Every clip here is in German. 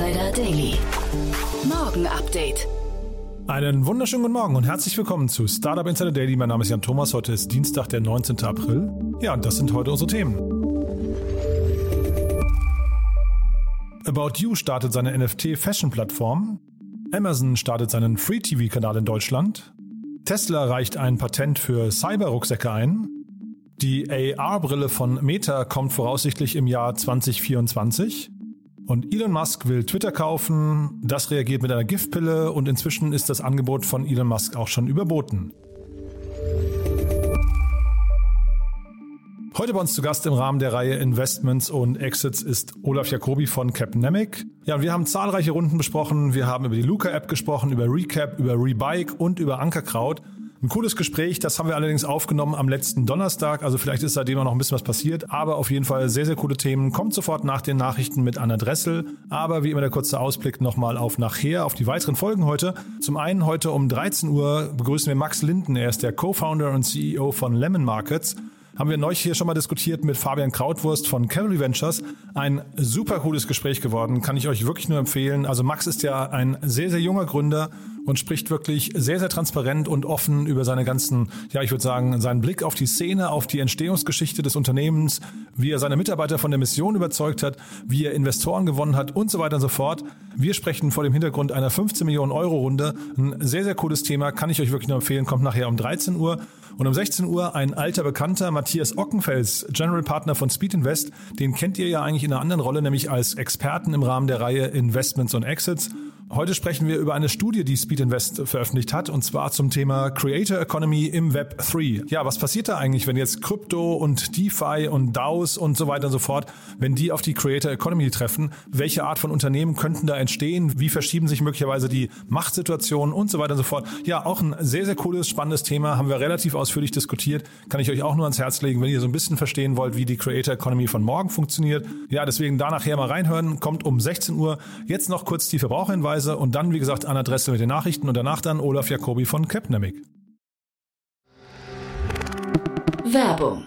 Insider Daily. Morgen Update. Einen wunderschönen guten Morgen und herzlich willkommen zu Startup Insider Daily. Mein Name ist Jan Thomas. Heute ist Dienstag, der 19. April. Ja, und das sind heute unsere Themen. About You startet seine NFT-Fashion-Plattform. Amazon startet seinen Free-TV-Kanal in Deutschland. Tesla reicht ein Patent für Cyber-Rucksäcke ein. Die AR-Brille von Meta kommt voraussichtlich im Jahr 2024. Und Elon Musk will Twitter kaufen. Das reagiert mit einer Giftpille und inzwischen ist das Angebot von Elon Musk auch schon überboten. Heute bei uns zu Gast im Rahmen der Reihe Investments und Exits ist Olaf Jacobi von Capnemic. Ja, wir haben zahlreiche Runden besprochen. Wir haben über die Luca-App gesprochen, über Recap, über Rebike und über Ankerkraut. Ein cooles Gespräch, das haben wir allerdings aufgenommen am letzten Donnerstag, also vielleicht ist seitdem auch noch ein bisschen was passiert, aber auf jeden Fall sehr, sehr coole Themen. Kommt sofort nach den Nachrichten mit Anna Dressel, aber wie immer der kurze Ausblick nochmal auf nachher, auf die weiteren Folgen heute. Zum einen heute um 13 Uhr begrüßen wir Max Linden, er ist der Co-Founder und CEO von Lemon Markets haben wir neulich hier schon mal diskutiert mit Fabian Krautwurst von Cavalry Ventures. Ein super cooles Gespräch geworden, kann ich euch wirklich nur empfehlen. Also Max ist ja ein sehr, sehr junger Gründer und spricht wirklich sehr, sehr transparent und offen über seine ganzen, ja, ich würde sagen, seinen Blick auf die Szene, auf die Entstehungsgeschichte des Unternehmens, wie er seine Mitarbeiter von der Mission überzeugt hat, wie er Investoren gewonnen hat und so weiter und so fort. Wir sprechen vor dem Hintergrund einer 15 Millionen Euro Runde. Ein sehr, sehr cooles Thema, kann ich euch wirklich nur empfehlen, kommt nachher um 13 Uhr. Und um 16 Uhr ein alter Bekannter, Matthias Ockenfels, General Partner von Speed Invest. Den kennt ihr ja eigentlich in einer anderen Rolle, nämlich als Experten im Rahmen der Reihe Investments und Exits. Heute sprechen wir über eine Studie, die Speed veröffentlicht hat, und zwar zum Thema Creator Economy im Web 3. Ja, was passiert da eigentlich, wenn jetzt Krypto und DeFi und DAOs und so weiter und so fort, wenn die auf die Creator Economy treffen? Welche Art von Unternehmen könnten da entstehen? Wie verschieben sich möglicherweise die Machtsituationen und so weiter und so fort? Ja, auch ein sehr, sehr cooles, spannendes Thema, haben wir relativ ausführlich diskutiert. Kann ich euch auch nur ans Herz legen, wenn ihr so ein bisschen verstehen wollt, wie die Creator Economy von morgen funktioniert. Ja, deswegen da nachher mal reinhören, kommt um 16 Uhr. Jetzt noch kurz die Verbraucherhinweise. Hinweise und dann, wie gesagt, Anna Dressel mit den Nachrichten und danach dann Olaf Jacobi von Capnemic. Werbung.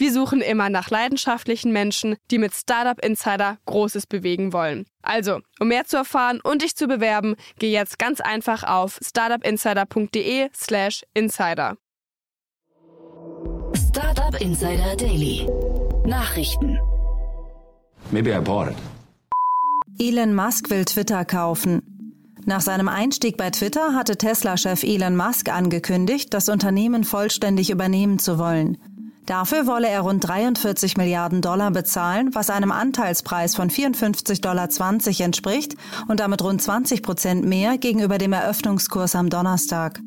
Wir suchen immer nach leidenschaftlichen Menschen, die mit Startup Insider Großes bewegen wollen. Also, um mehr zu erfahren und dich zu bewerben, geh jetzt ganz einfach auf startupinsider.de/slash insider. Startup Insider Daily. Nachrichten. Maybe I bought it. Elon Musk will Twitter kaufen. Nach seinem Einstieg bei Twitter hatte Tesla-Chef Elon Musk angekündigt, das Unternehmen vollständig übernehmen zu wollen. Dafür wolle er rund 43 Milliarden Dollar bezahlen, was einem Anteilspreis von 54,20 Dollar entspricht und damit rund 20 Prozent mehr gegenüber dem Eröffnungskurs am Donnerstag.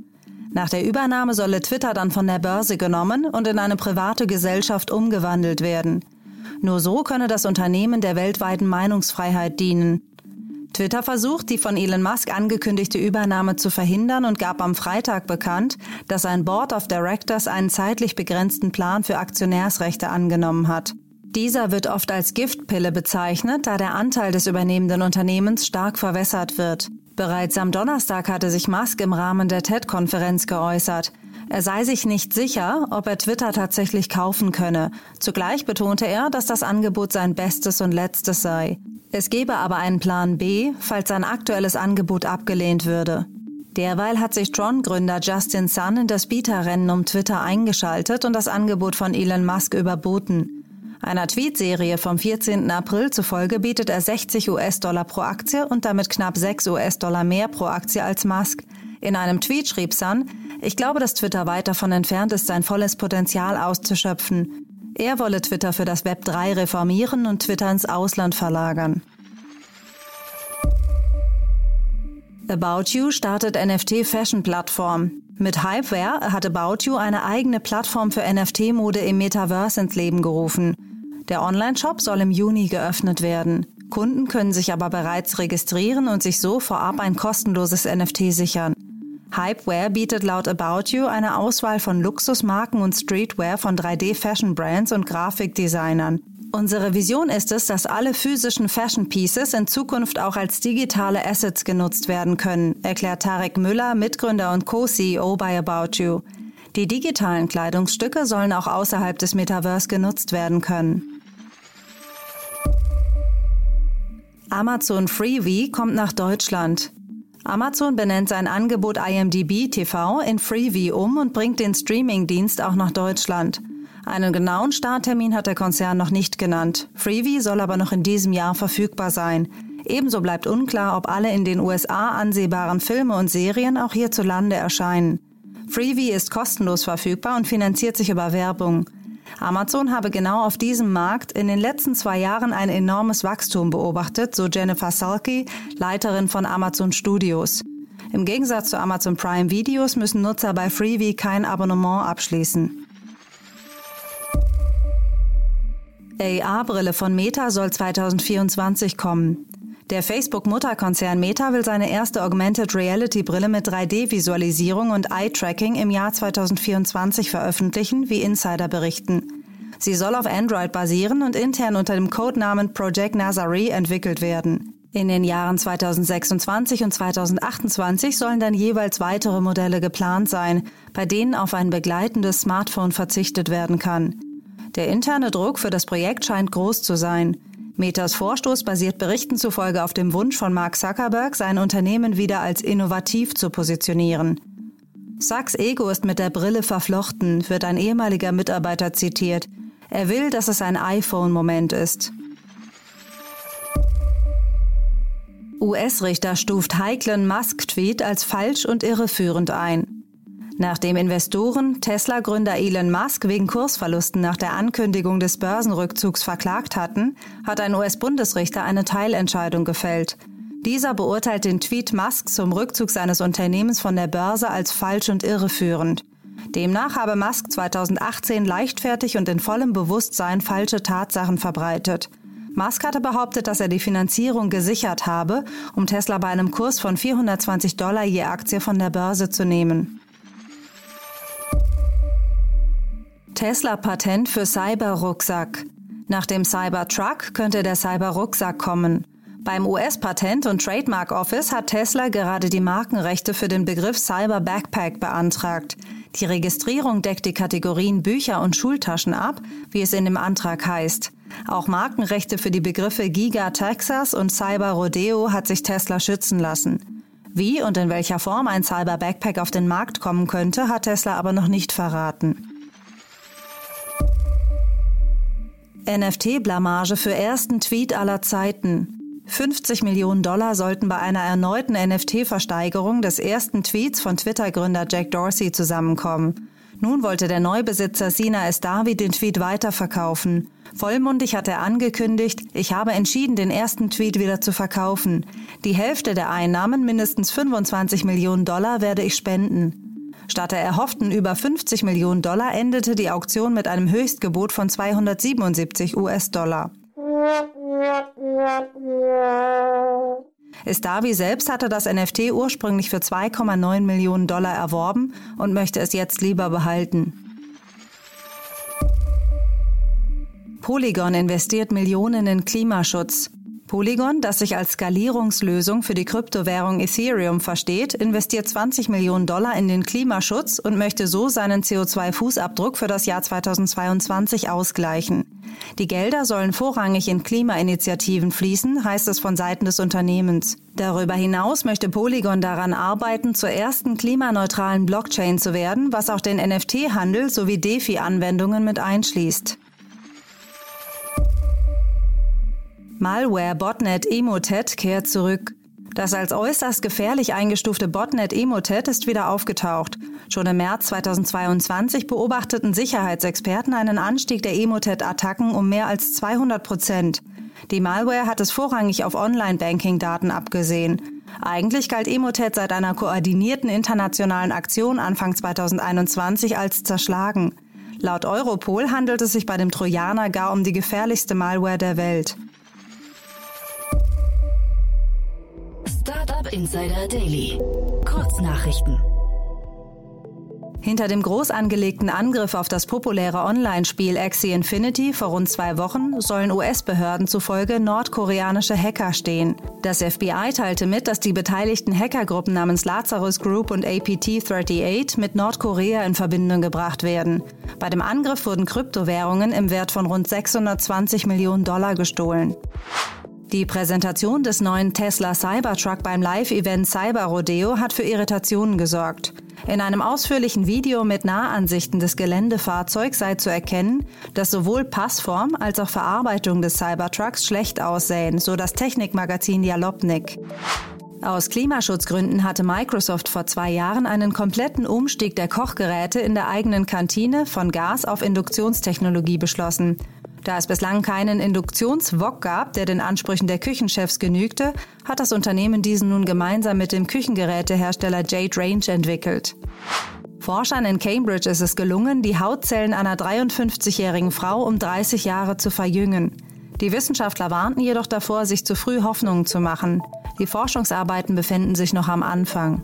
Nach der Übernahme solle Twitter dann von der Börse genommen und in eine private Gesellschaft umgewandelt werden. Nur so könne das Unternehmen der weltweiten Meinungsfreiheit dienen. Twitter versucht, die von Elon Musk angekündigte Übernahme zu verhindern und gab am Freitag bekannt, dass ein Board of Directors einen zeitlich begrenzten Plan für Aktionärsrechte angenommen hat. Dieser wird oft als Giftpille bezeichnet, da der Anteil des übernehmenden Unternehmens stark verwässert wird. Bereits am Donnerstag hatte sich Musk im Rahmen der TED-Konferenz geäußert. Er sei sich nicht sicher, ob er Twitter tatsächlich kaufen könne. Zugleich betonte er, dass das Angebot sein bestes und letztes sei. Es gebe aber einen Plan B, falls sein aktuelles Angebot abgelehnt würde. Derweil hat sich Tron-Gründer Justin Sun in das Beta-Rennen um Twitter eingeschaltet und das Angebot von Elon Musk überboten. Einer Tweetserie vom 14. April zufolge bietet er 60 US-Dollar pro Aktie und damit knapp 6 US-Dollar mehr pro Aktie als Musk. In einem Tweet schrieb Sun, ich glaube, dass Twitter weit davon entfernt ist, sein volles Potenzial auszuschöpfen. Er wolle Twitter für das Web 3 reformieren und Twitter ins Ausland verlagern. About You startet NFT-Fashion-Plattform. Mit Hypeware hat About You eine eigene Plattform für NFT-Mode im Metaverse ins Leben gerufen. Der Online-Shop soll im Juni geöffnet werden. Kunden können sich aber bereits registrieren und sich so vorab ein kostenloses NFT sichern. Hypeware bietet laut About You eine Auswahl von Luxusmarken und Streetwear von 3D-Fashion-Brands und Grafikdesignern. Unsere Vision ist es, dass alle physischen Fashion Pieces in Zukunft auch als digitale Assets genutzt werden können, erklärt Tarek Müller, Mitgründer und Co-CEO bei About You. Die digitalen Kleidungsstücke sollen auch außerhalb des Metaverse genutzt werden können. Amazon Freebie kommt nach Deutschland. Amazon benennt sein Angebot IMDb TV in Freeview um und bringt den Streamingdienst auch nach Deutschland. Einen genauen Starttermin hat der Konzern noch nicht genannt. Freeview soll aber noch in diesem Jahr verfügbar sein. Ebenso bleibt unklar, ob alle in den USA ansehbaren Filme und Serien auch hierzulande erscheinen. Freeview ist kostenlos verfügbar und finanziert sich über Werbung. Amazon habe genau auf diesem Markt in den letzten zwei Jahren ein enormes Wachstum beobachtet, so Jennifer Salke, Leiterin von Amazon Studios. Im Gegensatz zu Amazon Prime Videos müssen Nutzer bei Freevee kein Abonnement abschließen. AR-Brille von Meta soll 2024 kommen. Der Facebook-Mutterkonzern Meta will seine erste Augmented Reality-Brille mit 3D-Visualisierung und Eye-Tracking im Jahr 2024 veröffentlichen, wie Insider berichten. Sie soll auf Android basieren und intern unter dem Codenamen Project Nazare entwickelt werden. In den Jahren 2026 und 2028 sollen dann jeweils weitere Modelle geplant sein, bei denen auf ein begleitendes Smartphone verzichtet werden kann. Der interne Druck für das Projekt scheint groß zu sein. Metas Vorstoß basiert Berichten zufolge auf dem Wunsch von Mark Zuckerberg, sein Unternehmen wieder als innovativ zu positionieren. Sachs Ego ist mit der Brille verflochten, wird ein ehemaliger Mitarbeiter zitiert. Er will, dass es ein iPhone-Moment ist. US-Richter stuft heiklen Musk-Tweet als falsch und irreführend ein. Nachdem Investoren Tesla-Gründer Elon Musk wegen Kursverlusten nach der Ankündigung des Börsenrückzugs verklagt hatten, hat ein US-Bundesrichter eine Teilentscheidung gefällt. Dieser beurteilt den Tweet Musk zum Rückzug seines Unternehmens von der Börse als falsch und irreführend. Demnach habe Musk 2018 leichtfertig und in vollem Bewusstsein falsche Tatsachen verbreitet. Musk hatte behauptet, dass er die Finanzierung gesichert habe, um Tesla bei einem Kurs von 420 Dollar je Aktie von der Börse zu nehmen. Tesla-Patent für Cyber-Rucksack. Nach dem Cyber-Truck könnte der Cyber-Rucksack kommen. Beim US-Patent- und Trademark Office hat Tesla gerade die Markenrechte für den Begriff Cyber Backpack beantragt. Die Registrierung deckt die Kategorien Bücher und Schultaschen ab, wie es in dem Antrag heißt. Auch Markenrechte für die Begriffe Giga Texas und Cyber Rodeo hat sich Tesla schützen lassen. Wie und in welcher Form ein Cyber Backpack auf den Markt kommen könnte, hat Tesla aber noch nicht verraten. NFT-Blamage für ersten Tweet aller Zeiten. 50 Millionen Dollar sollten bei einer erneuten NFT-Versteigerung des ersten Tweets von Twitter-Gründer Jack Dorsey zusammenkommen. Nun wollte der Neubesitzer Sina Estavi den Tweet weiterverkaufen. Vollmundig hat er angekündigt, ich habe entschieden, den ersten Tweet wieder zu verkaufen. Die Hälfte der Einnahmen, mindestens 25 Millionen Dollar, werde ich spenden. Statt der erhofften über 50 Millionen Dollar endete die Auktion mit einem Höchstgebot von 277 US-Dollar. Istavi selbst hatte das NFT ursprünglich für 2,9 Millionen Dollar erworben und möchte es jetzt lieber behalten. Polygon investiert Millionen in Klimaschutz. Polygon, das sich als Skalierungslösung für die Kryptowährung Ethereum versteht, investiert 20 Millionen Dollar in den Klimaschutz und möchte so seinen CO2-Fußabdruck für das Jahr 2022 ausgleichen. Die Gelder sollen vorrangig in Klimainitiativen fließen, heißt es von Seiten des Unternehmens. Darüber hinaus möchte Polygon daran arbeiten, zur ersten klimaneutralen Blockchain zu werden, was auch den NFT-Handel sowie DeFi-Anwendungen mit einschließt. Malware Botnet Emotet kehrt zurück. Das als äußerst gefährlich eingestufte Botnet Emotet ist wieder aufgetaucht. Schon im März 2022 beobachteten Sicherheitsexperten einen Anstieg der Emotet-Attacken um mehr als 200 Prozent. Die Malware hat es vorrangig auf Online-Banking-Daten abgesehen. Eigentlich galt Emotet seit einer koordinierten internationalen Aktion Anfang 2021 als zerschlagen. Laut Europol handelt es sich bei dem Trojaner gar um die gefährlichste Malware der Welt. Insider Daily. Kurznachrichten. Hinter dem groß angelegten Angriff auf das populäre Online-Spiel Axie Infinity vor rund zwei Wochen sollen US-Behörden zufolge nordkoreanische Hacker stehen. Das FBI teilte mit, dass die beteiligten Hackergruppen namens Lazarus Group und APT-38 mit Nordkorea in Verbindung gebracht werden. Bei dem Angriff wurden Kryptowährungen im Wert von rund 620 Millionen Dollar gestohlen. Die Präsentation des neuen Tesla Cybertruck beim Live-Event Cyber Rodeo hat für Irritationen gesorgt. In einem ausführlichen Video mit Nahansichten des Geländefahrzeugs sei zu erkennen, dass sowohl Passform als auch Verarbeitung des Cybertrucks schlecht aussähen, so das Technikmagazin Jalopnik. Aus Klimaschutzgründen hatte Microsoft vor zwei Jahren einen kompletten Umstieg der Kochgeräte in der eigenen Kantine von Gas auf Induktionstechnologie beschlossen. Da es bislang keinen Induktionswok gab, der den Ansprüchen der Küchenchefs genügte, hat das Unternehmen diesen nun gemeinsam mit dem Küchengerätehersteller Jade Range entwickelt. Forschern in Cambridge ist es gelungen, die Hautzellen einer 53-jährigen Frau um 30 Jahre zu verjüngen. Die Wissenschaftler warnten jedoch davor, sich zu früh Hoffnungen zu machen. Die Forschungsarbeiten befinden sich noch am Anfang.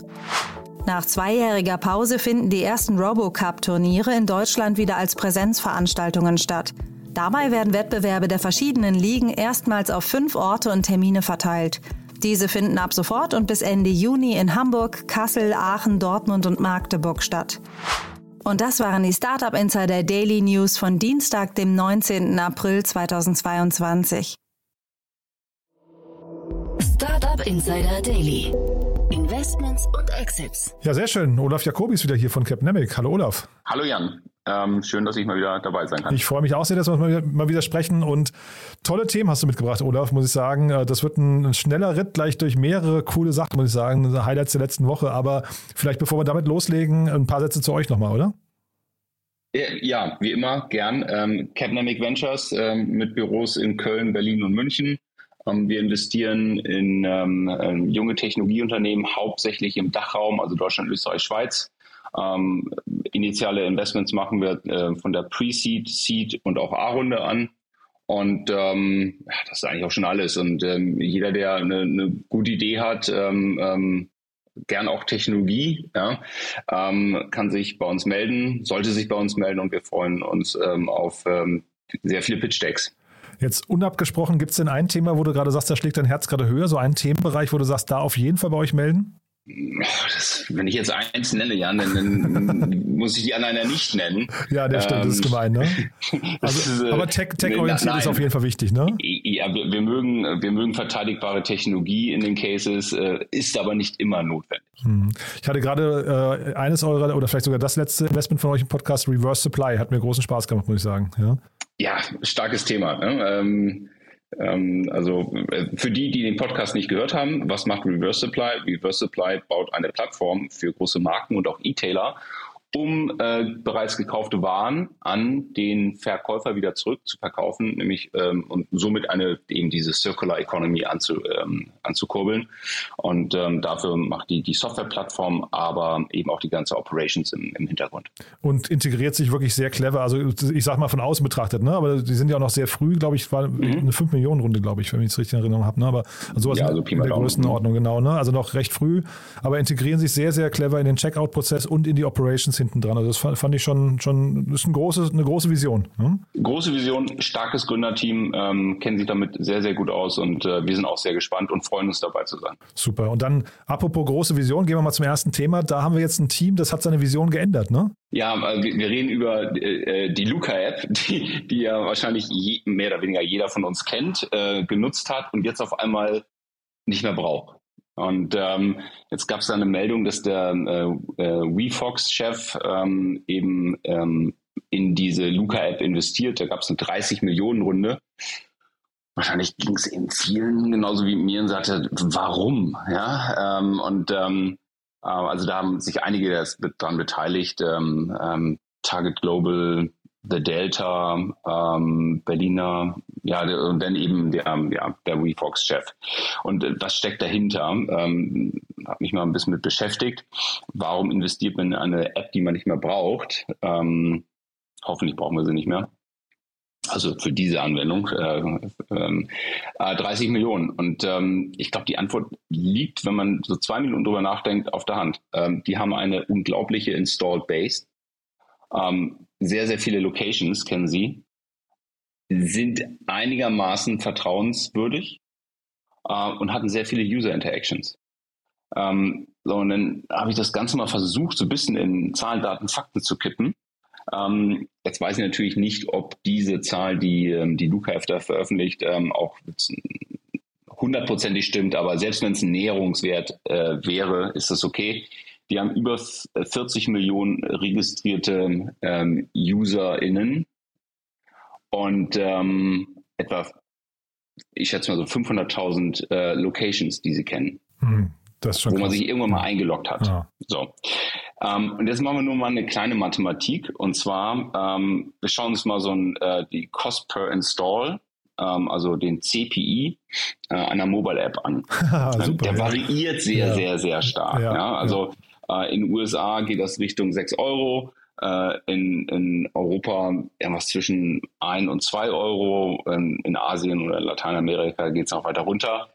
Nach zweijähriger Pause finden die ersten RoboCup-Turniere in Deutschland wieder als Präsenzveranstaltungen statt. Dabei werden Wettbewerbe der verschiedenen Ligen erstmals auf fünf Orte und Termine verteilt. Diese finden ab sofort und bis Ende Juni in Hamburg, Kassel, Aachen, Dortmund und Magdeburg statt. Und das waren die Startup Insider Daily News von Dienstag, dem 19. April 2022. Startup Insider Daily. Investments und Exits. Ja, sehr schön. Olaf Jacobi ist wieder hier von Capnemic. Hallo Olaf. Hallo Jan. Ähm, schön, dass ich mal wieder dabei sein kann. Ich freue mich auch sehr, dass wir mal, mal wieder sprechen und tolle Themen hast du mitgebracht, Olaf, muss ich sagen. Äh, das wird ein, schneller Ritt gleich durch mehrere coole Sachen, muss ich sagen. Highlights der letzten Woche. Aber vielleicht bevor wir damit loslegen, ein paar Sätze zu euch nochmal, oder? Ja, wie immer, gern. Ähm, Capnamic Ventures ähm, mit Büros in Köln, Berlin und München. Ähm, wir investieren in ähm, ähm, junge Technologieunternehmen, hauptsächlich im Dachraum, also Deutschland, Österreich, Schweiz. Ähm, initiale Investments machen wir äh, von der Pre-Seed, Seed und auch A-Runde an. Und ähm, das ist eigentlich auch schon alles. Und ähm, jeder, der eine, eine gute Idee hat, ähm, ähm, gern auch Technologie, ja, ähm, kann sich bei uns melden, sollte sich bei uns melden und wir freuen uns ähm, auf ähm, sehr viele Pitch-Decks. Jetzt unabgesprochen, gibt es denn ein Thema, wo du gerade sagst, da schlägt dein Herz gerade höher, so einen Themenbereich, wo du sagst, da auf jeden Fall bei euch melden? Das, wenn ich jetzt eins nenne, Jan, dann, dann muss ich die anderen ja nicht nennen. Ja, der stimmt, ähm, das ist ähm, gemein, ne? Also, ist, äh, aber tech-orientiert tech ist auf jeden Fall wichtig, ne? Ja, wir, wir, mögen, wir mögen verteidigbare Technologie in den Cases, äh, ist aber nicht immer notwendig. Hm. Ich hatte gerade äh, eines eurer, oder vielleicht sogar das letzte Investment von euch im Podcast, Reverse Supply, hat mir großen Spaß gemacht, muss ich sagen. Ja, ja starkes Thema. Ne? Ähm, also äh, für die, die den Podcast nicht gehört haben, was macht Reverse Supply? Reverse Supply baut eine Plattform für große Marken und auch E-Tailer, um äh, bereits gekaufte Waren an den Verkäufer wieder zurück zu verkaufen, nämlich ähm, und somit eine eben diese Circular Economy anzu, ähm, anzukurbeln. Und ähm, dafür macht die die Softwareplattform, aber eben auch die ganze Operations im, im Hintergrund. Und integriert sich wirklich sehr clever. Also ich sage mal von außen betrachtet, ne? Aber die sind ja auch noch sehr früh, glaube ich, war mhm. eine 5 Millionen Runde, glaube ich, wenn ich es richtig in Erinnerung habe. Ne? Aber sowas ja, also in der Größenordnung, genau. Ne? Also noch recht früh, aber integrieren sich sehr, sehr clever in den Checkout-Prozess und in die Operations hinten dran. Also das fand ich schon, schon ist ein großes, eine große Vision. Ne? Große Vision, starkes Gründerteam, ähm, kennen sich damit sehr, sehr gut aus und äh, wir sind auch sehr gespannt und freuen uns dabei zu sein. Super. Und dann, apropos große Vision, gehen wir mal zum ersten Thema. Da haben wir jetzt ein Team, das hat seine Vision geändert, ne? Ja, äh, wir reden über äh, die Luca-App, die, die ja wahrscheinlich je, mehr oder weniger jeder von uns kennt, äh, genutzt hat und jetzt auf einmal nicht mehr braucht. Und ähm, jetzt gab es da eine Meldung, dass der äh, äh, WeFox-Chef ähm, eben ähm, in diese Luca-App investiert. Da gab es eine 30 Millionen Runde. wahrscheinlich ging es eben vielen genauso wie mir und sagte, warum? Ja, ähm, und ähm, äh, also da haben sich einige daran beteiligt. Ähm, ähm, Target Global, The Delta, ähm, Berliner, ja, und dann eben der, ja, der WeFox-Chef. Und äh, was steckt dahinter? Ähm, habe mich mal ein bisschen mit beschäftigt. Warum investiert man in eine App, die man nicht mehr braucht? Ähm, hoffentlich brauchen wir sie nicht mehr also für diese Anwendung, äh, äh, 30 Millionen. Und ähm, ich glaube, die Antwort liegt, wenn man so zwei Minuten drüber nachdenkt, auf der Hand. Ähm, die haben eine unglaubliche Installed Base. Ähm, sehr, sehr viele Locations kennen sie, sind einigermaßen vertrauenswürdig äh, und hatten sehr viele User Interactions. Ähm, so, und dann habe ich das Ganze mal versucht, so ein bisschen in Zahlen, Daten, Fakten zu kippen ähm, jetzt weiß ich natürlich nicht, ob diese Zahl, die ähm, die Luca da veröffentlicht, ähm, auch hundertprozentig stimmt, aber selbst wenn es ein Näherungswert äh, wäre, ist das okay. Die haben über 40 Millionen registrierte ähm, UserInnen und ähm, etwa, ich schätze mal so 500.000 äh, Locations, die sie kennen. Hm, wo krass. man sich irgendwann mal eingeloggt hat. Ja. So. Ähm, und jetzt machen wir nur mal eine kleine Mathematik. Und zwar, ähm, wir schauen uns mal so ein, äh, die Cost per Install, ähm, also den CPI äh, einer Mobile App an. Super, Der variiert sehr, ja. sehr, sehr stark. Ja, ja. Also äh, in den USA geht das Richtung 6 Euro. Äh, in, in Europa irgendwas zwischen 1 und 2 Euro. In, in Asien oder Lateinamerika geht es noch weiter runter.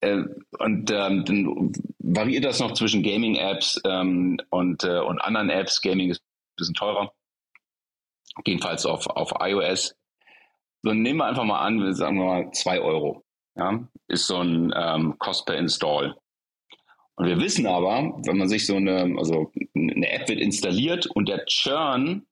Äh, und ähm, dann variiert das noch zwischen Gaming-Apps ähm, und, äh, und anderen Apps. Gaming ist ein bisschen teurer. Jedenfalls auf, auf iOS. So, nehmen wir einfach mal an, sagen wir mal 2 Euro. Ja, ist so ein ähm, Cost per Install. Und wir wissen aber, wenn man sich so eine, also eine App wird installiert und der Churn,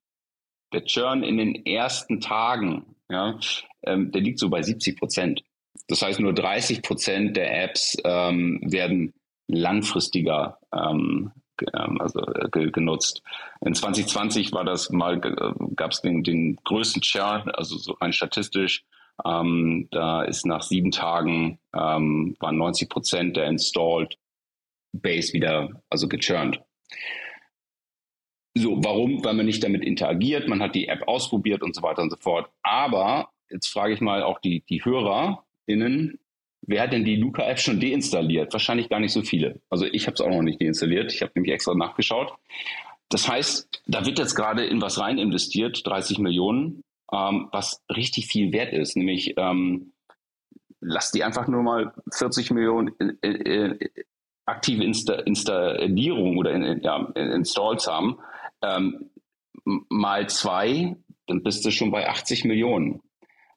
der Churn in den ersten Tagen, ja, ähm, der liegt so bei 70 Prozent. Das heißt, nur 30 Prozent der Apps ähm, werden langfristiger ähm, ähm also, äh, genutzt. In 2020 war das mal, äh, gab es den, den größten Churn, also so rein statistisch. Ähm, da ist nach sieben Tagen ähm, waren 90 Prozent der installed Base wieder also gechurnt. So, warum? Weil man nicht damit interagiert, man hat die App ausprobiert und so weiter und so fort. Aber jetzt frage ich mal auch die, die Hörer, innen, wer hat denn die Luca-App schon deinstalliert? Wahrscheinlich gar nicht so viele. Also ich habe es auch noch nicht deinstalliert. Ich habe nämlich extra nachgeschaut. Das heißt, da wird jetzt gerade in was rein investiert, 30 Millionen, ähm, was richtig viel wert ist. Nämlich, ähm, lass die einfach nur mal 40 Millionen äh, aktive Insta Installierung oder in, ja, Installs haben, ähm, mal zwei, dann bist du schon bei 80 Millionen.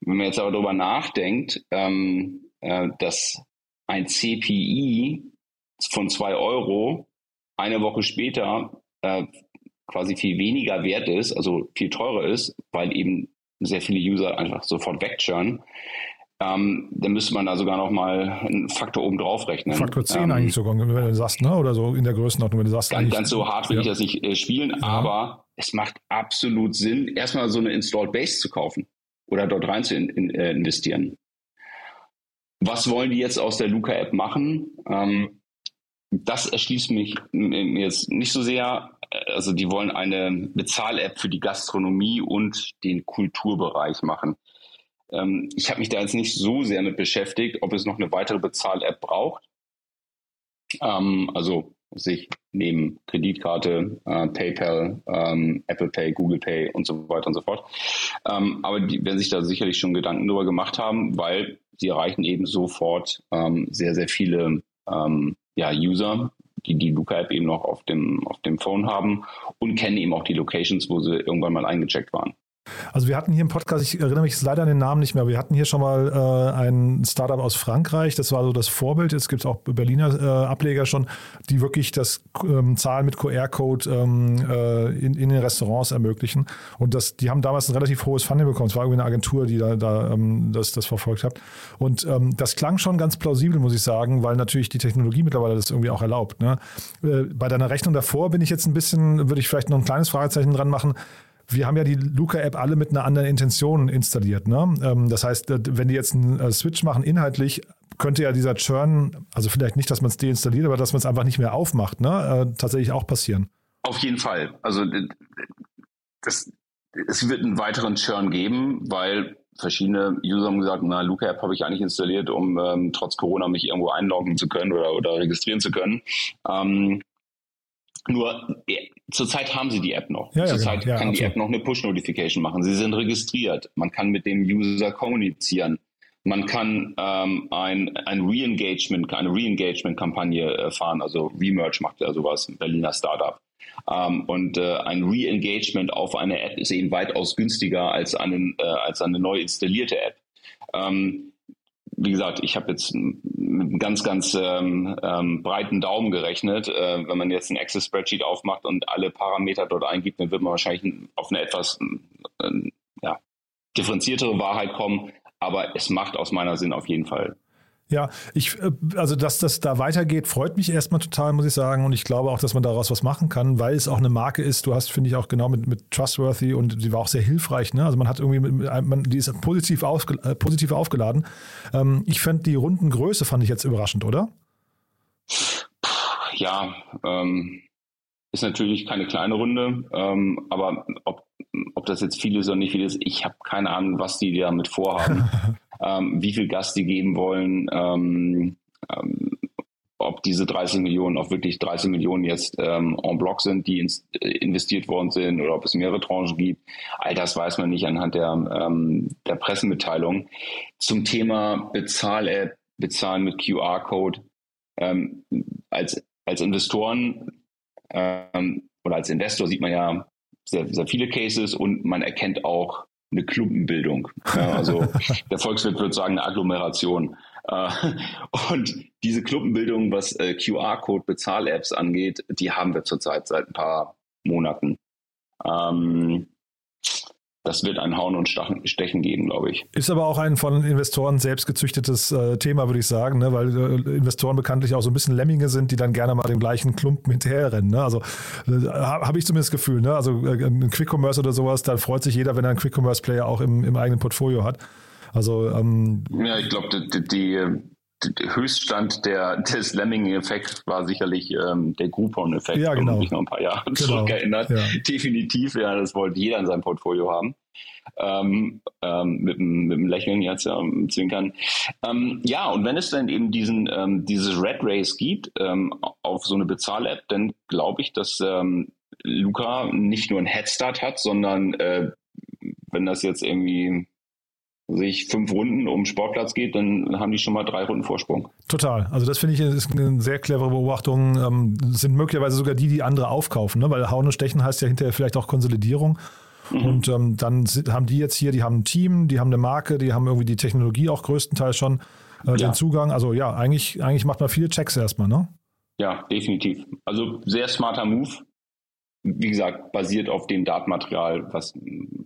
Wenn man jetzt aber darüber nachdenkt, ähm, äh, dass ein CPI von zwei Euro eine Woche später äh, quasi viel weniger wert ist, also viel teurer ist, weil eben sehr viele User einfach sofort wegchurnen, ähm, dann müsste man da sogar noch mal einen Faktor oben drauf rechnen. Faktor 10 ähm, eigentlich sogar, wenn du sagst, ne? oder so in der Größenordnung, wenn du sagst. Ganz, ganz so hart will ja. ich das nicht äh, spielen, ja. aber es macht absolut Sinn, erstmal so eine Installed Base zu kaufen oder dort rein zu in, in, äh, investieren. Was wollen die jetzt aus der Luca-App machen? Ähm, das erschließt mich jetzt nicht so sehr. Also die wollen eine Bezahl-App für die Gastronomie und den Kulturbereich machen. Ähm, ich habe mich da jetzt nicht so sehr mit beschäftigt, ob es noch eine weitere Bezahl-App braucht. Ähm, also sich neben Kreditkarte, äh, PayPal, ähm, Apple Pay, Google Pay und so weiter und so fort. Ähm, aber die werden sich da sicherlich schon Gedanken darüber gemacht haben, weil sie erreichen eben sofort ähm, sehr, sehr viele ähm, ja, User, die die Luca-App eben noch auf dem, auf dem Phone haben und kennen eben auch die Locations, wo sie irgendwann mal eingecheckt waren. Also wir hatten hier im Podcast, ich erinnere mich leider an den Namen nicht mehr, wir hatten hier schon mal äh, ein Startup aus Frankreich, das war so das Vorbild, es gibt auch Berliner äh, Ableger schon, die wirklich das ähm, Zahlen mit QR-Code ähm, äh, in, in, den Restaurants ermöglichen. Und das, die haben damals ein relativ hohes Funding bekommen, es war irgendwie eine Agentur, die da, da ähm, das, das verfolgt hat. Und ähm, das klang schon ganz plausibel, muss ich sagen, weil natürlich die Technologie mittlerweile das irgendwie auch erlaubt. Ne? Äh, bei deiner Rechnung davor bin ich jetzt ein bisschen, würde ich vielleicht noch ein kleines Fragezeichen dran machen, wir haben ja die Luca-App alle mit einer anderen Intention installiert. Ne? Ähm, das heißt, wenn die jetzt einen äh, Switch machen, inhaltlich könnte ja dieser Churn, also vielleicht nicht, dass man es deinstalliert, aber dass man es einfach nicht mehr aufmacht, ne? Äh, tatsächlich auch passieren. Auf jeden Fall. Also das, es wird einen weiteren Churn geben, weil verschiedene User haben gesagt, na, Luca App habe ich eigentlich installiert, um ähm, trotz Corona mich irgendwo einloggen zu können oder, oder registrieren zu können. Ähm, nur äh, zurzeit haben sie die App noch. Ja, zurzeit genau. ja, kann absolut. die App noch eine Push-Notification machen. Sie sind registriert. Man kann mit dem User kommunizieren. Man kann ähm, ein, ein Re-Engagement, eine Re-Engagement-Kampagne äh, fahren. Also Remerge macht ja sowas, ein Berliner Startup. Ähm, und äh, ein Re-Engagement auf eine App ist eben weitaus günstiger als, einen, äh, als eine neu installierte App. Ähm, wie gesagt, ich habe jetzt mit einem ganz, ganz ähm, ähm, breiten Daumen gerechnet. Äh, wenn man jetzt ein Access-Spreadsheet aufmacht und alle Parameter dort eingibt, dann wird man wahrscheinlich auf eine etwas äh, ja, differenziertere Wahrheit kommen. Aber es macht aus meiner Sinn auf jeden Fall ja, ich, äh, also dass das da weitergeht, freut mich erstmal total, muss ich sagen. Und ich glaube auch, dass man daraus was machen kann, weil es auch eine Marke ist. Du hast, finde ich, auch genau mit, mit Trustworthy und sie war auch sehr hilfreich. Ne? Also man hat irgendwie, mit, man, die ist positiv, aufge, äh, positiv aufgeladen. Ähm, ich fand die Rundengröße, fand ich jetzt überraschend, oder? Ja, ähm, ist natürlich keine kleine Runde, ähm, aber ob, ob das jetzt viel ist oder nicht viel ist, ich habe keine Ahnung, was die damit vorhaben. ähm, wie viel Gas die geben wollen, ähm, ähm, ob diese 30 Millionen auch wirklich 30 Millionen jetzt ähm, en bloc sind, die ins, äh, investiert worden sind oder ob es mehrere Tranchen gibt. All das weiß man nicht anhand der, ähm, der Pressemitteilung. Zum Thema Bezahl-App, Bezahlen mit QR-Code. Ähm, als, als Investoren ähm, oder als Investor sieht man ja sehr, sehr viele Cases und man erkennt auch eine Klumpenbildung. Ja, also der Volkswirt würde sagen eine Agglomeration. Äh, und diese Klumpenbildung, was äh, QR-Code-Bezahl-Apps angeht, die haben wir zurzeit seit ein paar Monaten. Ähm, das wird ein Hauen und Stechen geben, glaube ich. Ist aber auch ein von Investoren selbst gezüchtetes äh, Thema, würde ich sagen, ne? weil äh, Investoren bekanntlich auch so ein bisschen Lemminge sind, die dann gerne mal dem gleichen Klumpen hinterherrennen. Ne? Also äh, habe ich zumindest das Gefühl. Ne? Also äh, ein Quick Commerce oder sowas, da freut sich jeder, wenn er einen Quick Commerce Player auch im, im eigenen Portfolio hat. Also ähm, ja, ich glaube, die, die, der Höchststand der, des Lemming-Effekts war sicherlich ähm, der Groupon-Effekt, ja, genau. wenn man sich noch ein paar Jahre genau. zurückerinnert. Ja. Definitiv, ja, das wollte jeder in seinem Portfolio haben. Ähm, ähm, mit, mit dem Lächeln jetzt ja, mit Zwinkern. Ähm, ja, und wenn es dann eben diesen ähm, dieses Red Race gibt ähm, auf so eine Bezahl-App, dann glaube ich, dass ähm, Luca nicht nur einen Headstart hat, sondern äh, wenn das jetzt irgendwie sich fünf Runden um Sportplatz geht, dann haben die schon mal drei Runden Vorsprung. Total. Also das finde ich ist eine sehr clevere Beobachtung. Ähm, sind möglicherweise sogar die, die andere aufkaufen, ne? weil Hauen und Stechen heißt ja hinterher vielleicht auch Konsolidierung. Mhm. Und ähm, dann haben die jetzt hier, die haben ein Team, die haben eine Marke, die haben irgendwie die Technologie auch größtenteils schon, äh, ja. den Zugang. Also ja, eigentlich, eigentlich macht man viele Checks erstmal, ne? Ja, definitiv. Also sehr smarter Move wie gesagt, basiert auf dem Datenmaterial, was,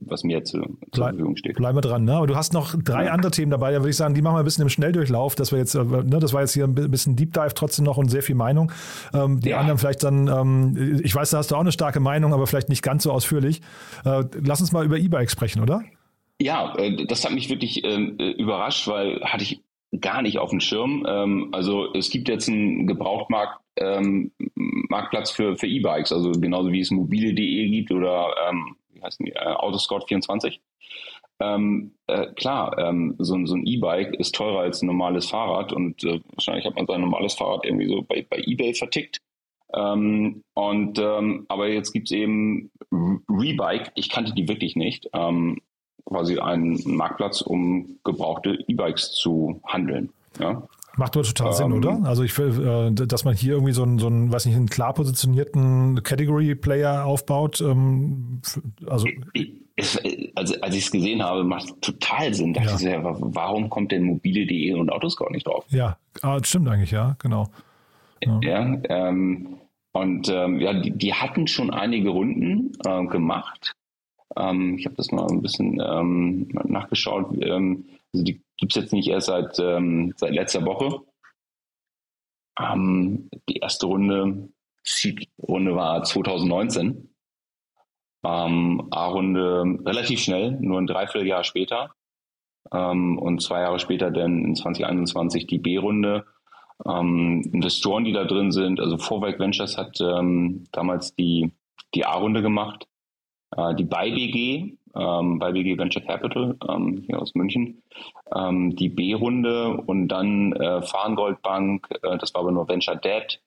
was mir zu, zur Verfügung steht. Bleiben wir dran, ne? Aber du hast noch drei ja. andere Themen dabei, da würde ich sagen, die machen wir ein bisschen im Schnelldurchlauf, dass wir jetzt, äh, ne, das war jetzt hier ein bisschen Deep Dive trotzdem noch und sehr viel Meinung. Ähm, die ja. anderen vielleicht dann, ähm, ich weiß, da hast du auch eine starke Meinung, aber vielleicht nicht ganz so ausführlich. Äh, lass uns mal über E-Bike sprechen, oder? Ja, äh, das hat mich wirklich ähm, äh, überrascht, weil hatte ich gar nicht auf dem Schirm. Ähm, also es gibt jetzt einen Gebrauchtmarkt ähm, Marktplatz für, für E-Bikes, also genauso wie es mobile.de gibt oder ähm, wie heißen die, äh, Autoscout24. Ähm, äh, klar, ähm, so, so ein E-Bike ist teurer als ein normales Fahrrad und äh, wahrscheinlich hat man sein normales Fahrrad irgendwie so bei, bei eBay vertickt. Ähm, und ähm, aber jetzt gibt's eben Rebike, ich kannte die wirklich nicht, ähm, quasi einen Marktplatz, um gebrauchte E-Bikes zu handeln. Ja? Macht aber total ähm, Sinn, oder? Also ich will, äh, dass man hier irgendwie so einen, so einen, weiß nicht, einen klar positionierten Category-Player aufbaut. Ähm, also also als ich es gesehen habe, macht total Sinn. Dachte ja. ich ja, warum kommt denn mobile.de und Autoscout nicht drauf? Ja, ah, stimmt eigentlich, ja, genau. Ja, ja ähm, und ähm, ja, die, die, hatten schon einige Runden äh, gemacht. Ähm, ich habe das mal ein bisschen ähm, nachgeschaut. Ähm, also die gibt es jetzt nicht erst seit, ähm, seit letzter Woche. Ähm, die erste Runde, Seed-Runde war 2019. Ähm, A-Runde relativ schnell, nur ein Dreivierteljahr später. Und zwei Jahre später dann in 2021 die B-Runde. Investoren, die da drin sind, also Vorwerk Ventures hat damals die, die A-Runde gemacht. Äh, die BayBG, ähm, BayBG Venture Capital ähm, hier aus München, ähm, die B-Runde und dann äh, Fahrengold Bank, äh, das war aber nur Venture Debt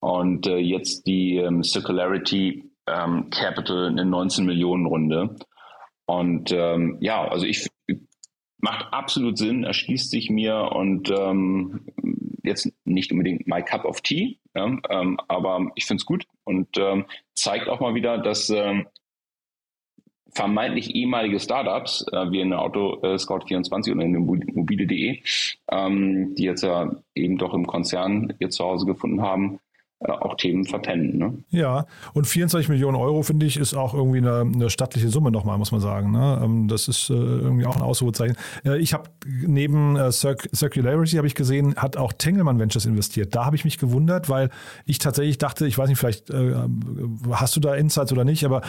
und äh, jetzt die ähm, Circularity ähm, Capital eine 19 Millionen Runde. Und ähm, ja, also ich macht absolut Sinn, erschließt sich mir und ähm, jetzt nicht unbedingt my cup of tea, ja, ähm, aber ich finde es gut und ähm, zeigt auch mal wieder, dass ähm, vermeintlich ehemalige Startups, äh, wie in der Auto äh, Scout 24 oder in mobile.de, ähm, die jetzt ja eben doch im Konzern ihr Zuhause gefunden haben, auch Themen verpennen. Ne? Ja, und 24 Millionen Euro, finde ich, ist auch irgendwie eine, eine stattliche Summe nochmal, muss man sagen. Ne? Ähm, das ist äh, irgendwie auch ein Ausrufezeichen. Äh, ich habe neben Circ Circularity, habe ich gesehen, hat auch Tengelmann Ventures investiert. Da habe ich mich gewundert, weil ich tatsächlich dachte, ich weiß nicht, vielleicht hast du da Insights oder nicht, aber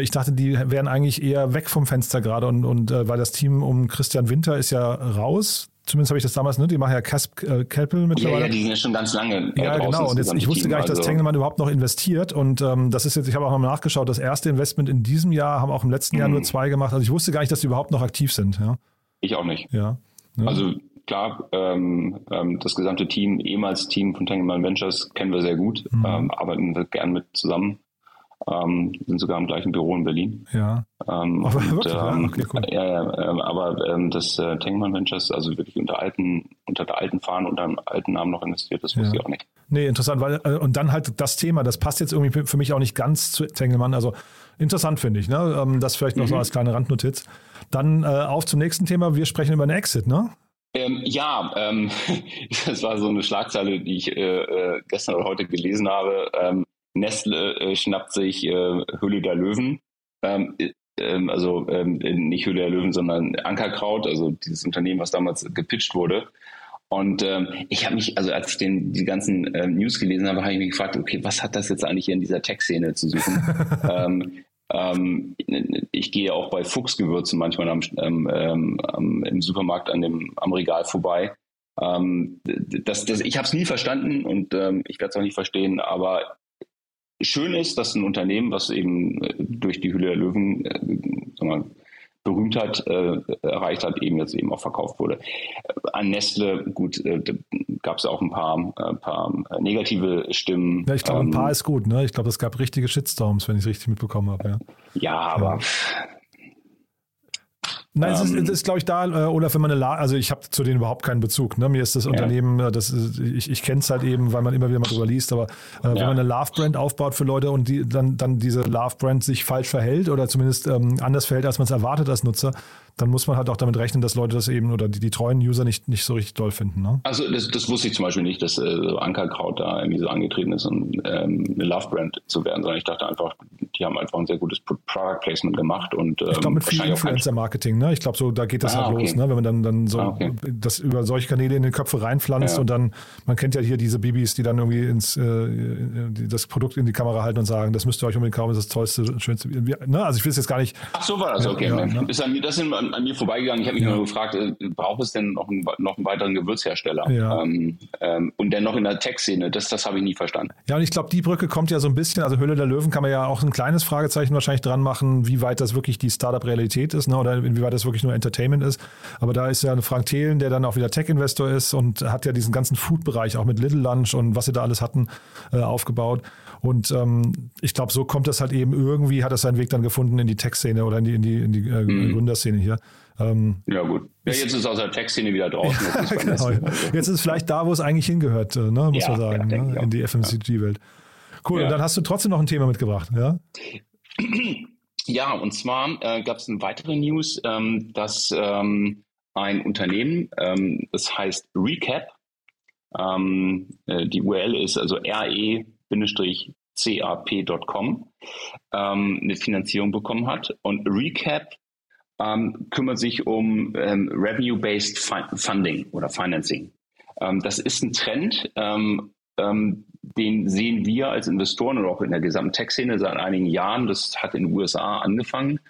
ich dachte, die wären eigentlich eher weg vom Fenster gerade und, und weil das Team um Christian Winter ist ja raus, Zumindest habe ich das damals, ne? Die machen ja Casp, äh, Kelpel mittlerweile. Ja, ja, die sind ja schon ganz lange. Ja, genau. Und jetzt, ich wusste gar nicht, dass also. Tengelmann überhaupt noch investiert. Und ähm, das ist jetzt, ich habe auch noch nachgeschaut, das erste Investment in diesem Jahr haben auch im letzten mhm. Jahr nur zwei gemacht. Also ich wusste gar nicht, dass die überhaupt noch aktiv sind. Ja. Ich auch nicht. Ja. ja. Also klar, ähm, ähm, das gesamte Team, ehemals Team von Tengelmann Ventures, kennen wir sehr gut, mhm. ähm, arbeiten wir gern mit zusammen ähm, sind sogar im gleichen Büro in Berlin. Ja. Ähm, aber und, wirklich, ähm, okay, cool. ja, ähm, aber ähm, das äh, Tankman Ventures, also wirklich unter alten, unter der alten Fahnen, unter einem alten Namen noch investiert, das wusste ja. ich auch nicht. Nee, interessant, weil äh, und dann halt das Thema, das passt jetzt irgendwie für mich auch nicht ganz zu Tengelmann. Also interessant finde ich, ne? Ähm, das vielleicht noch mhm. so als kleine Randnotiz. Dann äh, auf zum nächsten Thema. Wir sprechen über einen Exit, ne? Ähm, ja, ähm, das war so eine Schlagzeile, die ich äh, äh gestern oder heute gelesen habe. Ähm, Nestle äh, schnappt sich äh, Hülle der Löwen. Ähm, äh, ähm, also ähm, nicht Hülle der Löwen, sondern Ankerkraut, also dieses Unternehmen, was damals gepitcht wurde. Und ähm, ich habe mich, also als ich den, die ganzen ähm, News gelesen habe, habe ich mich gefragt, okay, was hat das jetzt eigentlich hier in dieser Tech-Szene zu suchen? ähm, ich gehe auch bei Fuchsgewürzen manchmal am, im Supermarkt an dem, am Regal vorbei. Ähm, das, das, ich habe es nie verstanden und ähm, ich werde es auch nicht verstehen, aber schön ist, dass ein Unternehmen, was eben äh, durch die Hülle der Löwen äh, mal, Berühmtheit äh, erreicht hat, eben jetzt eben auch verkauft wurde. Äh, an Nestle, gut, äh, gab es auch ein paar, äh, paar negative Stimmen. Ja, ich glaube, ein paar ähm, ist gut, ne? Ich glaube, es gab richtige Shitstorms, wenn ich es richtig mitbekommen habe. Ja, ja aber ja. Nein, es ist, ähm. ist glaube ich, da, äh, oder wenn man eine, La also ich habe zu denen überhaupt keinen Bezug. Ne? Mir ist das ja. Unternehmen, äh, das ist, ich, ich kenne es halt eben, weil man immer wieder mal drüber liest, aber äh, ja. wenn man eine Love-Brand aufbaut für Leute und die dann, dann diese Love-Brand sich falsch verhält oder zumindest ähm, anders verhält, als man es erwartet als Nutzer, dann muss man halt auch damit rechnen, dass Leute das eben oder die, die treuen User nicht, nicht so richtig doll finden. Ne? Also das, das wusste ich zum Beispiel nicht, dass äh, Ankerkraut da irgendwie so angetreten ist, um ähm, eine Love-Brand zu werden, sondern ich dachte einfach, die haben einfach ein sehr gutes Product Placement gemacht und ähm, ich glaube mit viel Influencer-Marketing. Ne? Ich glaube so, da geht das ah, halt okay. los, ne? wenn man dann dann so ah, okay. das über solche Kanäle in den Köpfe reinpflanzt ja. und dann man kennt ja hier diese Bibis, die dann irgendwie ins äh, das Produkt in die Kamera halten und sagen, das müsst ihr euch unbedingt kaufen, das ist das tollste, schönste. Ne? Also ich will es jetzt gar nicht. Ach so war das okay. Ja, ne? Das sind an, an mir vorbeigegangen. Ich habe mich ja. nur gefragt, äh, braucht es denn noch einen, noch einen weiteren Gewürzhersteller? Ja. Ähm, ähm, und dann noch in der Tech-Szene, das, das habe ich nie verstanden. Ja, und ich glaube, die Brücke kommt ja so ein bisschen, also Höhle der Löwen kann man ja auch ein kleines Fragezeichen wahrscheinlich dran machen, wie weit das wirklich die Startup-Realität ist, ne? oder inwieweit das wirklich nur Entertainment ist. Aber da ist ja Frank Thelen, der dann auch wieder Tech-Investor ist und hat ja diesen ganzen Food-Bereich auch mit Little Lunch und was sie da alles hatten, äh, aufgebaut. Und ähm, ich glaube, so kommt das halt eben irgendwie, hat das seinen Weg dann gefunden in die Tech-Szene oder in die, in die, in die äh, mhm. Gründerszene hier. Ähm, ja, gut. Ja, jetzt ist es aus der Tech-Szene wieder draußen. Ja, genau. Jetzt ist es vielleicht da, wo es eigentlich hingehört, äh, ne, muss ja, man sagen, ja, ne, in die FMCG-Welt. Cool, und dann hast du trotzdem noch ein Thema mitgebracht, ja? Ja, und zwar äh, gab es eine weitere News, ähm, dass ähm, ein Unternehmen, ähm, das heißt Recap, ähm, äh, die URL ist also re-cap.com, ähm, eine Finanzierung bekommen hat. Und Recap ähm, kümmert sich um ähm, Revenue-Based Funding oder Financing. Ähm, das ist ein Trend, ähm, ähm, den sehen wir als Investoren und auch in der gesamten Tech-Szene seit einigen Jahren. Das hat in den USA angefangen.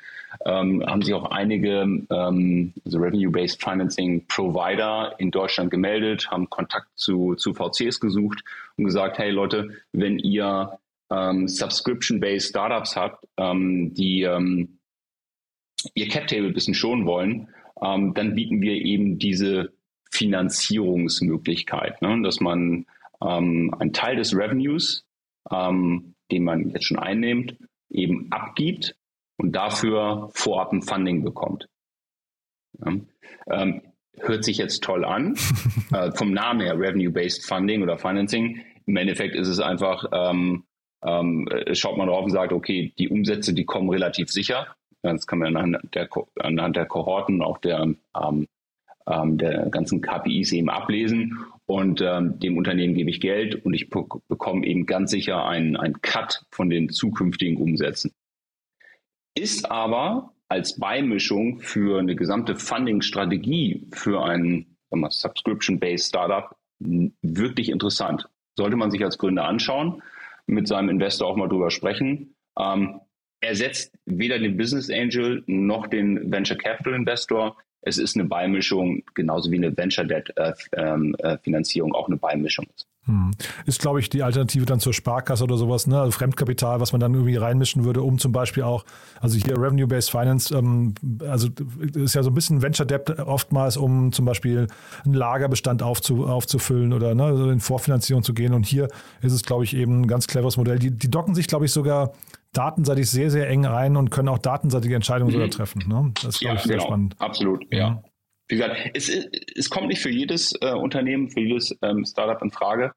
Ähm, haben sich auch einige also Revenue-Based Financing Provider in Deutschland gemeldet, haben Kontakt zu, zu VCs gesucht und gesagt, hey Leute, wenn ihr Subscription-Based Startups habt, die ihr Cap-Table ein bisschen schonen wollen, ähm, dann bieten wir eben diese Finanzierungsmöglichkeit, ne? dass man ähm, einen Teil des Revenues, ähm, den man jetzt schon einnimmt, eben abgibt und dafür vorab ein Funding bekommt. Ja. Ähm, hört sich jetzt toll an, äh, vom Namen her Revenue-Based Funding oder Financing. Im Endeffekt ist es einfach, ähm, ähm, schaut man drauf und sagt, okay, die Umsätze, die kommen relativ sicher. Das kann man anhand der, anhand der Kohorten, auch der, ähm, ähm, der ganzen KPIs eben ablesen. Und ähm, dem Unternehmen gebe ich Geld und ich bekomme eben ganz sicher einen, einen Cut von den zukünftigen Umsätzen. Ist aber als Beimischung für eine gesamte Funding-Strategie für ein Subscription-Based Startup wirklich interessant. Sollte man sich als Gründer anschauen, mit seinem Investor auch mal drüber sprechen. Ähm, ersetzt weder den Business Angel noch den Venture Capital Investor. Es ist eine Beimischung, genauso wie eine Venture Debt äh, ähm, äh, Finanzierung auch eine Beimischung ist. Hm. Ist, glaube ich, die Alternative dann zur Sparkasse oder sowas, ne? Also Fremdkapital, was man dann irgendwie reinmischen würde, um zum Beispiel auch, also hier Revenue-Based Finance, ähm, also ist ja so ein bisschen Venture Debt oftmals, um zum Beispiel einen Lagerbestand aufzu, aufzufüllen oder ne, also in Vorfinanzierung zu gehen. Und hier ist es, glaube ich, eben ein ganz cleveres Modell. Die, die docken sich, glaube ich, sogar datenseitig sehr, sehr eng ein und können auch datenseitige Entscheidungen mhm. sogar treffen. Ne? Das ist, ja, ich, sehr genau. spannend. Absolut, ja. Mhm. Wie gesagt, es, es kommt nicht für jedes äh, Unternehmen, für jedes ähm, Startup in Frage.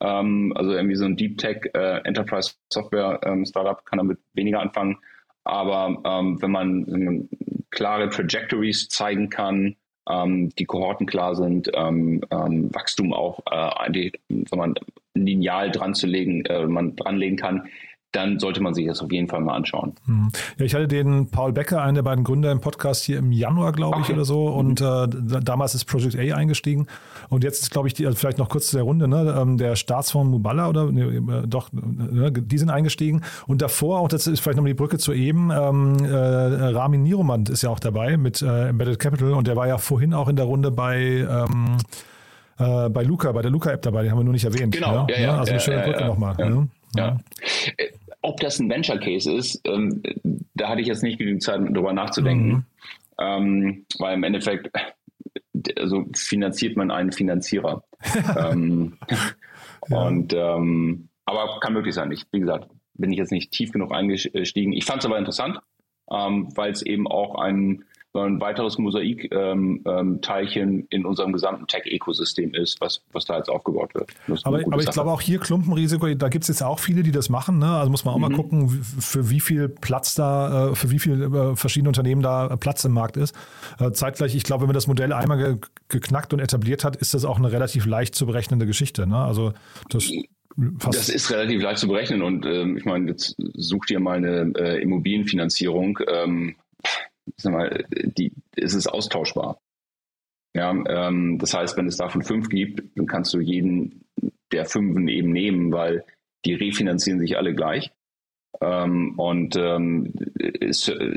Ähm, also irgendwie so ein Deep Tech äh, Enterprise Software ähm, Startup kann damit weniger anfangen. Aber ähm, wenn, man, wenn, man, klare Trajectories zeigen kann, ähm, die Kohorten klar sind, ähm, Wachstum auch äh, die, wenn man lineal dran zu legen, äh, man dranlegen kann, dann sollte man sich das auf jeden Fall mal anschauen. Hm. Ja, ich hatte den Paul Becker, einen der beiden Gründer im Podcast hier im Januar, glaube ich, okay. oder so. Und äh, damals ist Project A eingestiegen. Und jetzt ist, glaube ich, die, also vielleicht noch kurz zu der Runde, ne? Ähm, der Staatsfonds Muballa oder äh, doch, ne? die sind eingestiegen. Und davor, auch das ist vielleicht noch die Brücke zu eben, ähm, äh, Ramin Niromand ist ja auch dabei mit äh, Embedded Capital und der war ja vorhin auch in der Runde bei ähm, äh, bei Luca, bei der Luca-App dabei, die haben wir nur nicht erwähnt. Genau, ja, ja, ja Also eine schöne Brücke nochmal. Ja. Ob das ein Venture Case ist, ähm, da hatte ich jetzt nicht genügend Zeit, darüber nachzudenken. Mhm. Ähm, weil im Endeffekt, also finanziert man einen Finanzierer. ähm, ja. Und ähm, aber kann möglich sein. Ich, wie gesagt, bin ich jetzt nicht tief genug eingestiegen. Ich fand es aber interessant, ähm, weil es eben auch ein ein weiteres Mosaikteilchen ähm, in unserem gesamten Tech-Ökosystem ist, was, was da jetzt aufgebaut wird. Aber, aber ich glaube auch hier Klumpenrisiko, da gibt es jetzt auch viele, die das machen. Ne? Also muss man auch mhm. mal gucken, für wie viel Platz da, äh, für wie viele äh, verschiedene Unternehmen da Platz im Markt ist. Äh, zeitgleich, ich glaube, wenn man das Modell einmal ge geknackt und etabliert hat, ist das auch eine relativ leicht zu berechnende Geschichte. Ne? Also das Fast. Das ist relativ leicht zu berechnen und ähm, ich meine, jetzt sucht ihr mal eine äh, Immobilienfinanzierung. Ähm, sag mal, die, ist es austauschbar. Ja, ähm, das heißt, wenn es davon fünf gibt, dann kannst du jeden der fünfen eben nehmen, weil die refinanzieren sich alle gleich. Ähm, und ähm,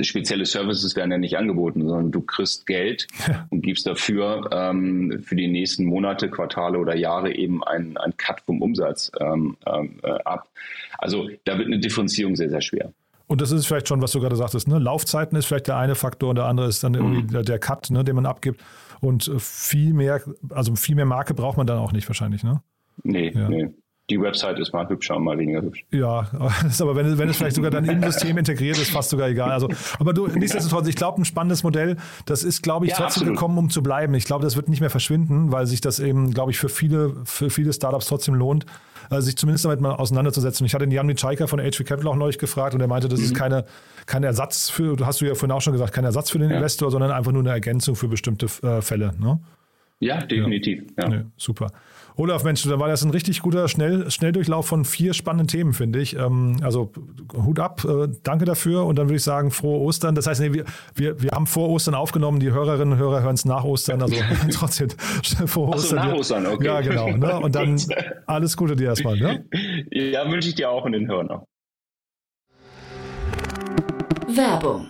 spezielle Services werden ja nicht angeboten, sondern du kriegst Geld und gibst dafür ähm, für die nächsten Monate, Quartale oder Jahre eben einen, einen Cut vom Umsatz ähm, äh, ab. Also da wird eine Differenzierung sehr, sehr schwer. Und das ist vielleicht schon, was du gerade sagtest, ne? Laufzeiten ist vielleicht der eine Faktor und der andere ist dann irgendwie mhm. der, der Cut, ne, den man abgibt. Und äh, viel mehr, also viel mehr Marke braucht man dann auch nicht wahrscheinlich, ne? Nee, ja. nee die Website ist mal hübscher und mal weniger hübsch. Ja, aber wenn, wenn es vielleicht sogar dann im System integriert ist, fast sogar egal. Also, aber du, nichtsdestotrotz, ich glaube, ein spannendes Modell, das ist, glaube ich, ja, trotzdem absolut. gekommen, um zu bleiben. Ich glaube, das wird nicht mehr verschwinden, weil sich das eben, glaube ich, für viele, für viele Startups trotzdem lohnt, äh, sich zumindest damit mal auseinanderzusetzen. Ich hatte den Jan Mitschaika von HV Capital auch neulich gefragt und er meinte, das mhm. ist keine, kein Ersatz für, du hast du ja vorhin auch schon gesagt, kein Ersatz für den ja. Investor, sondern einfach nur eine Ergänzung für bestimmte äh, Fälle. Ne? Ja, definitiv. Ja. Ja. Nee, super. Olaf, Mensch, da war das ein richtig guter Schnell, Schnelldurchlauf von vier spannenden Themen, finde ich. Ähm, also Hut ab, äh, danke dafür und dann würde ich sagen, frohe Ostern. Das heißt, nee, wir, wir, wir haben vor Ostern aufgenommen, die Hörerinnen und Hörer hören es nach Ostern, also trotzdem vor Ostern. Ach so, nach Ostern, okay. Ja, genau. Ne? Und dann alles Gute dir erstmal. Ne? Ja, wünsche ich dir auch in den Hörern. Werbung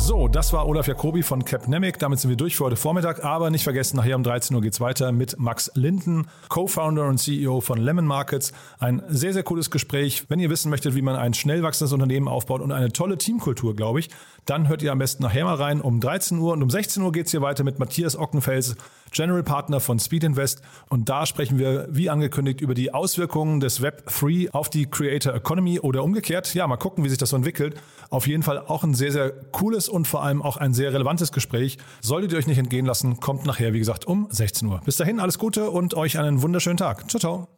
So, das war Olaf Jacobi von Capnemic. Damit sind wir durch für heute Vormittag. Aber nicht vergessen, nachher um 13 Uhr geht es weiter mit Max Linden, Co-Founder und CEO von Lemon Markets. Ein sehr, sehr cooles Gespräch. Wenn ihr wissen möchtet, wie man ein schnell wachsendes Unternehmen aufbaut und eine tolle Teamkultur, glaube ich, dann hört ihr am besten nachher mal rein um 13 Uhr. Und um 16 Uhr geht es hier weiter mit Matthias Ockenfels, General Partner von Speed Invest. Und da sprechen wir, wie angekündigt, über die Auswirkungen des Web 3 auf die Creator Economy oder umgekehrt. Ja, mal gucken, wie sich das so entwickelt. Auf jeden Fall auch ein sehr, sehr cooles und vor allem auch ein sehr relevantes Gespräch. Solltet ihr euch nicht entgehen lassen, kommt nachher, wie gesagt, um 16 Uhr. Bis dahin, alles Gute und euch einen wunderschönen Tag. Ciao, ciao.